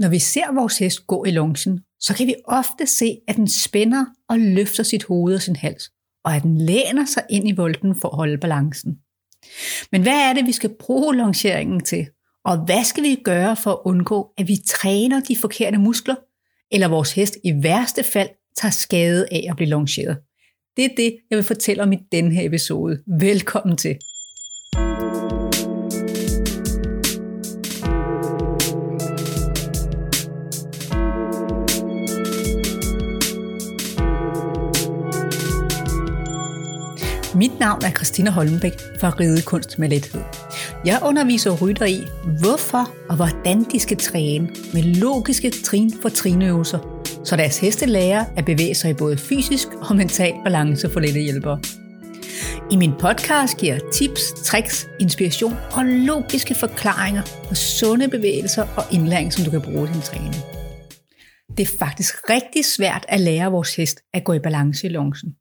Når vi ser vores hest gå i longen, så kan vi ofte se, at den spænder og løfter sit hoved og sin hals, og at den læner sig ind i volden for at holde balancen. Men hvad er det, vi skal bruge longeringen til? Og hvad skal vi gøre for at undgå, at vi træner de forkerte muskler, eller vores hest i værste fald tager skade af at blive longeret? Det er det, jeg vil fortælle om i denne her episode. Velkommen til. Mit navn er Christina Holmbæk fra Ride Kunst med Lethed. Jeg underviser rytter i, hvorfor og hvordan de skal træne med logiske trin for trinøvelser, så deres heste lærer at bevæge sig i både fysisk og mental balance for lette hjælpere. I min podcast giver jeg tips, tricks, inspiration og logiske forklaringer på sunde bevægelser og indlæring, som du kan bruge i din træning. Det er faktisk rigtig svært at lære vores hest at gå i balance i longsen.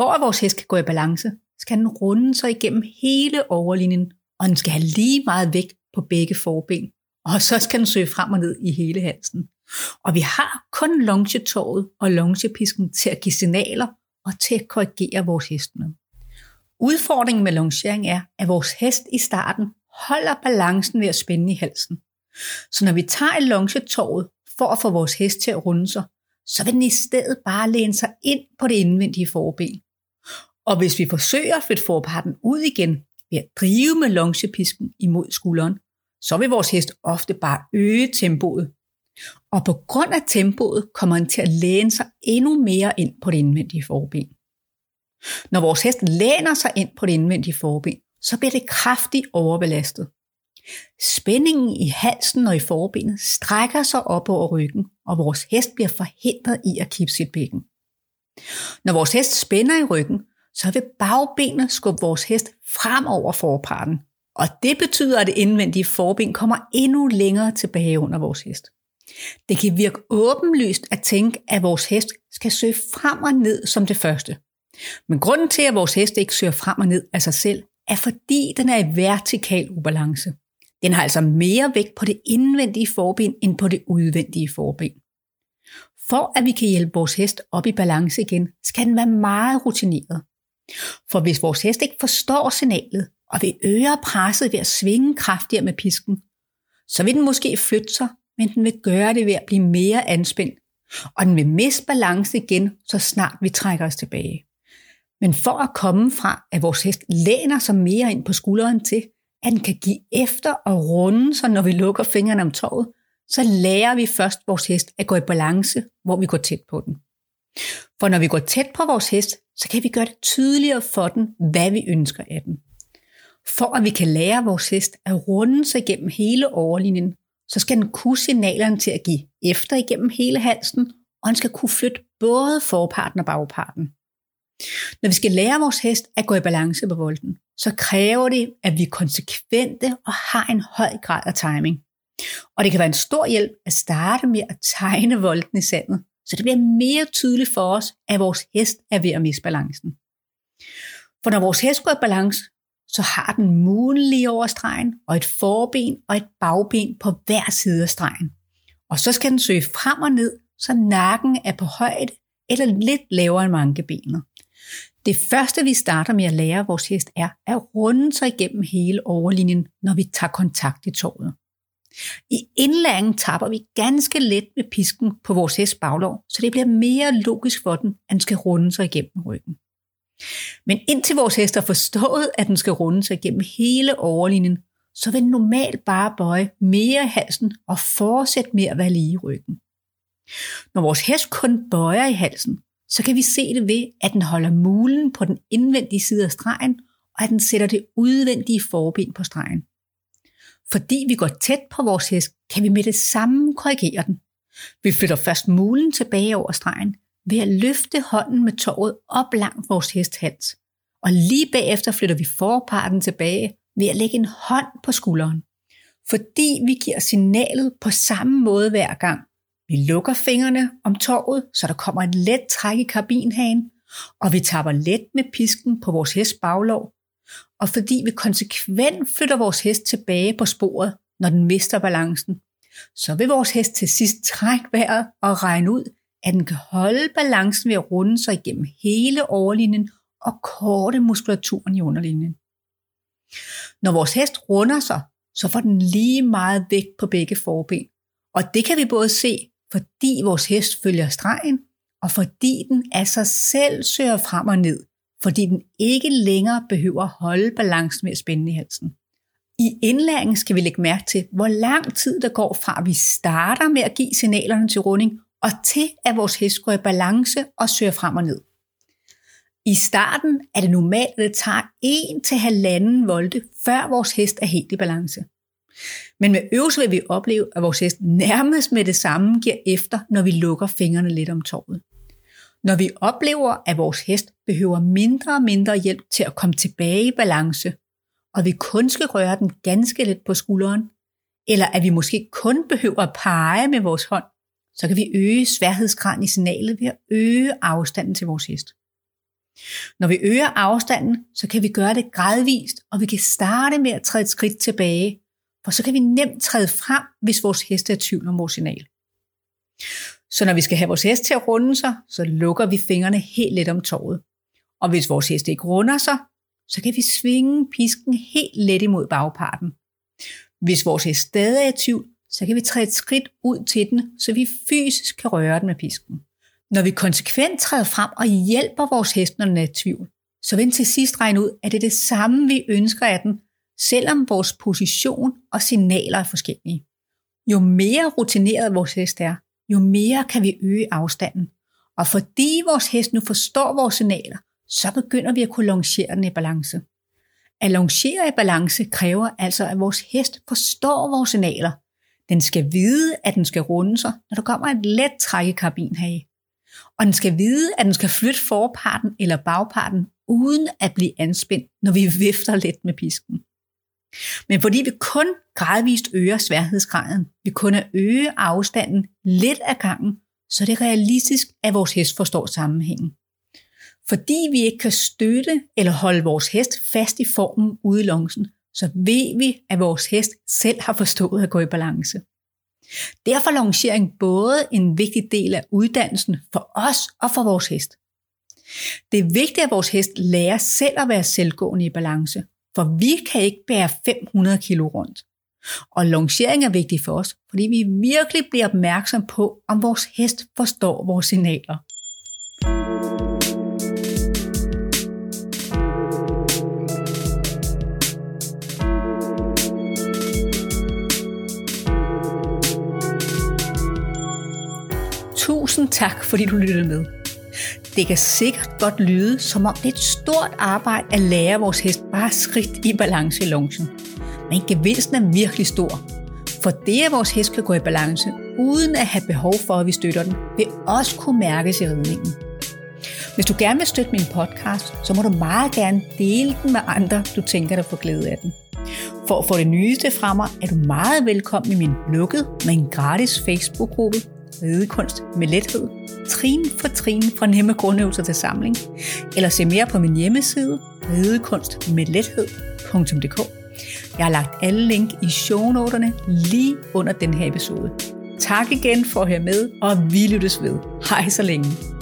For at vores hest kan gå i balance, skal den runde sig igennem hele overlinjen, og den skal have lige meget vægt på begge forben. Og så skal den søge frem og ned i hele halsen. Og vi har kun longetåret og longepisken til at give signaler og til at korrigere vores hest med. Udfordringen med longering er, at vores hest i starten holder balancen ved at spænde i halsen. Så når vi tager longetåret for at få vores hest til at runde sig, så vil den i stedet bare læne sig ind på det indvendige forben. Og hvis vi forsøger at flytte forparten ud igen ved at drive med longepisken imod skulderen, så vil vores hest ofte bare øge tempoet. Og på grund af tempoet kommer den til at læne sig endnu mere ind på det indvendige forben. Når vores hest læner sig ind på det indvendige forben, så bliver det kraftigt overbelastet. Spændingen i halsen og i forbenet strækker sig op over ryggen, og vores hest bliver forhindret i at kippe sit bækken. Når vores hest spænder i ryggen, så vil bagbenet skubbe vores hest frem over forparten. Og det betyder, at det indvendige forben kommer endnu længere tilbage under vores hest. Det kan virke åbenlyst at tænke, at vores hest skal søge frem og ned som det første. Men grunden til, at vores hest ikke søger frem og ned af sig selv, er fordi den er i vertikal ubalance. Den har altså mere vægt på det indvendige forben end på det udvendige forben. For at vi kan hjælpe vores hest op i balance igen, skal den være meget rutineret. For hvis vores hest ikke forstår signalet, og vi øger presset ved at svinge kraftigere med pisken, så vil den måske flytte sig, men den vil gøre det ved at blive mere anspændt, og den vil miste balance igen, så snart vi trækker os tilbage. Men for at komme fra, at vores hest læner sig mere ind på skulderen til, at den kan give efter og runde sig, når vi lukker fingrene om toget, så lærer vi først vores hest at gå i balance, hvor vi går tæt på den. For når vi går tæt på vores hest, så kan vi gøre det tydeligere for den, hvad vi ønsker af den. For at vi kan lære vores hest at runde sig igennem hele overlinjen, så skal den kunne signalerne til at give efter igennem hele halsen, og den skal kunne flytte både forparten og bagparten. Når vi skal lære vores hest at gå i balance på volden, så kræver det, at vi er konsekvente og har en høj grad af timing. Og det kan være en stor hjælp at starte med at tegne volden i sandet, så det bliver mere tydeligt for os, at vores hest er ved at miste balancen. For når vores hest går i balance, så har den mulen lige over stregen, og et forben og et bagben på hver side af stregen. Og så skal den søge frem og ned, så nakken er på højde eller lidt lavere end mankebenet. Det første, vi starter med at lære vores hest, er at runde sig igennem hele overlinjen, når vi tager kontakt i tåret. I indlæringen tapper vi ganske let med pisken på vores hest baglov, så det bliver mere logisk for den, at den skal runde sig igennem ryggen. Men indtil vores hest har forstået, at den skal runde sig igennem hele overlinjen, så vil den normalt bare bøje mere i halsen og fortsætte med at være lige i ryggen. Når vores hest kun bøjer i halsen, så kan vi se det ved, at den holder mulen på den indvendige side af stregen, og at den sætter det udvendige forben på stregen. Fordi vi går tæt på vores hest, kan vi med det samme korrigere den. Vi flytter først mulen tilbage over stregen ved at løfte hånden med tåret op langt vores hesthals. Og lige bagefter flytter vi forparten tilbage ved at lægge en hånd på skulderen. Fordi vi giver signalet på samme måde hver gang. Vi lukker fingrene om tåret, så der kommer et let træk i karbinhagen, og vi tapper let med pisken på vores hest baglov, og fordi vi konsekvent flytter vores hest tilbage på sporet, når den mister balancen, så vil vores hest til sidst trække vejret og regne ud, at den kan holde balancen ved at runde sig igennem hele overlinjen og korte muskulaturen i underlinjen. Når vores hest runder sig, så får den lige meget vægt på begge forben. Og det kan vi både se, fordi vores hest følger stregen, og fordi den af sig selv søger frem og ned, fordi den ikke længere behøver at holde balancen med at spænde i halsen. I indlæringen skal vi lægge mærke til, hvor lang tid der går fra, at vi starter med at give signalerne til runding, og til at vores hest går i balance og søger frem og ned. I starten er det normalt, at det tager 1-1,5 volte, før vores hest er helt i balance. Men med øvelse vil vi opleve, at vores hest nærmest med det samme giver efter, når vi lukker fingrene lidt om torvet. Når vi oplever, at vores hest behøver mindre og mindre hjælp til at komme tilbage i balance, og vi kun skal røre den ganske lidt på skulderen, eller at vi måske kun behøver at pege med vores hånd, så kan vi øge sværhedsgraden i signalet ved at øge afstanden til vores hest. Når vi øger afstanden, så kan vi gøre det gradvist, og vi kan starte med at træde et skridt tilbage, for så kan vi nemt træde frem, hvis vores hest er i tvivl om vores signal. Så når vi skal have vores hest til at runde sig, så lukker vi fingrene helt let om tåret. Og hvis vores hest ikke runder sig, så kan vi svinge pisken helt let imod bagparten. Hvis vores hest stadig er i tvivl, så kan vi træde et skridt ud til den, så vi fysisk kan røre den med pisken. Når vi konsekvent træder frem og hjælper vores hest, når den er i tvivl, så vil den til sidst regne ud, at det er det samme, vi ønsker af den, selvom vores position og signaler er forskellige. Jo mere rutineret vores hest er, jo mere kan vi øge afstanden. Og fordi vores hest nu forstår vores signaler, så begynder vi at kunne longere den i balance. At longere i balance kræver altså, at vores hest forstår vores signaler. Den skal vide, at den skal runde sig, når der kommer et let træk i. Og den skal vide, at den skal flytte forparten eller bagparten, uden at blive anspændt, når vi vifter let med pisken. Men fordi vi kun gradvist øger sværhedsgraden, vi kun at øge afstanden lidt af gangen, så er det realistisk, at vores hest forstår sammenhængen. Fordi vi ikke kan støtte eller holde vores hest fast i formen ude i longsen, så ved vi, at vores hest selv har forstået at gå i balance. Derfor er longering både en vigtig del af uddannelsen for os og for vores hest. Det er vigtigt, at vores hest lærer selv at være selvgående i balance, for vi kan ikke bære 500 kilo rundt. Og longering er vigtig for os, fordi vi virkelig bliver opmærksom på, om vores hest forstår vores signaler. Tusind tak, fordi du lyttede med. Det kan sikkert godt lyde, som om det er et stort arbejde at lære vores hest bare skridt i balance i longen. Men gevinsten er virkelig stor. For det, at vores hest kan gå i balance, uden at have behov for, at vi støtter den, vil også kunne mærkes i ridningen. Hvis du gerne vil støtte min podcast, så må du meget gerne dele den med andre, du tænker dig får glæde af den. For at få det nyeste fra mig, er du meget velkommen i min lukkede, men gratis Facebook-gruppe, ridekunst med lethed, trin for trin fra nemme grundøvelser til samling, eller se mere på min hjemmeside, ridekunstmedlethed.dk. Jeg har lagt alle link i shownoterne lige under den her episode. Tak igen for at høre med, og vi lyttes ved. Hej så længe.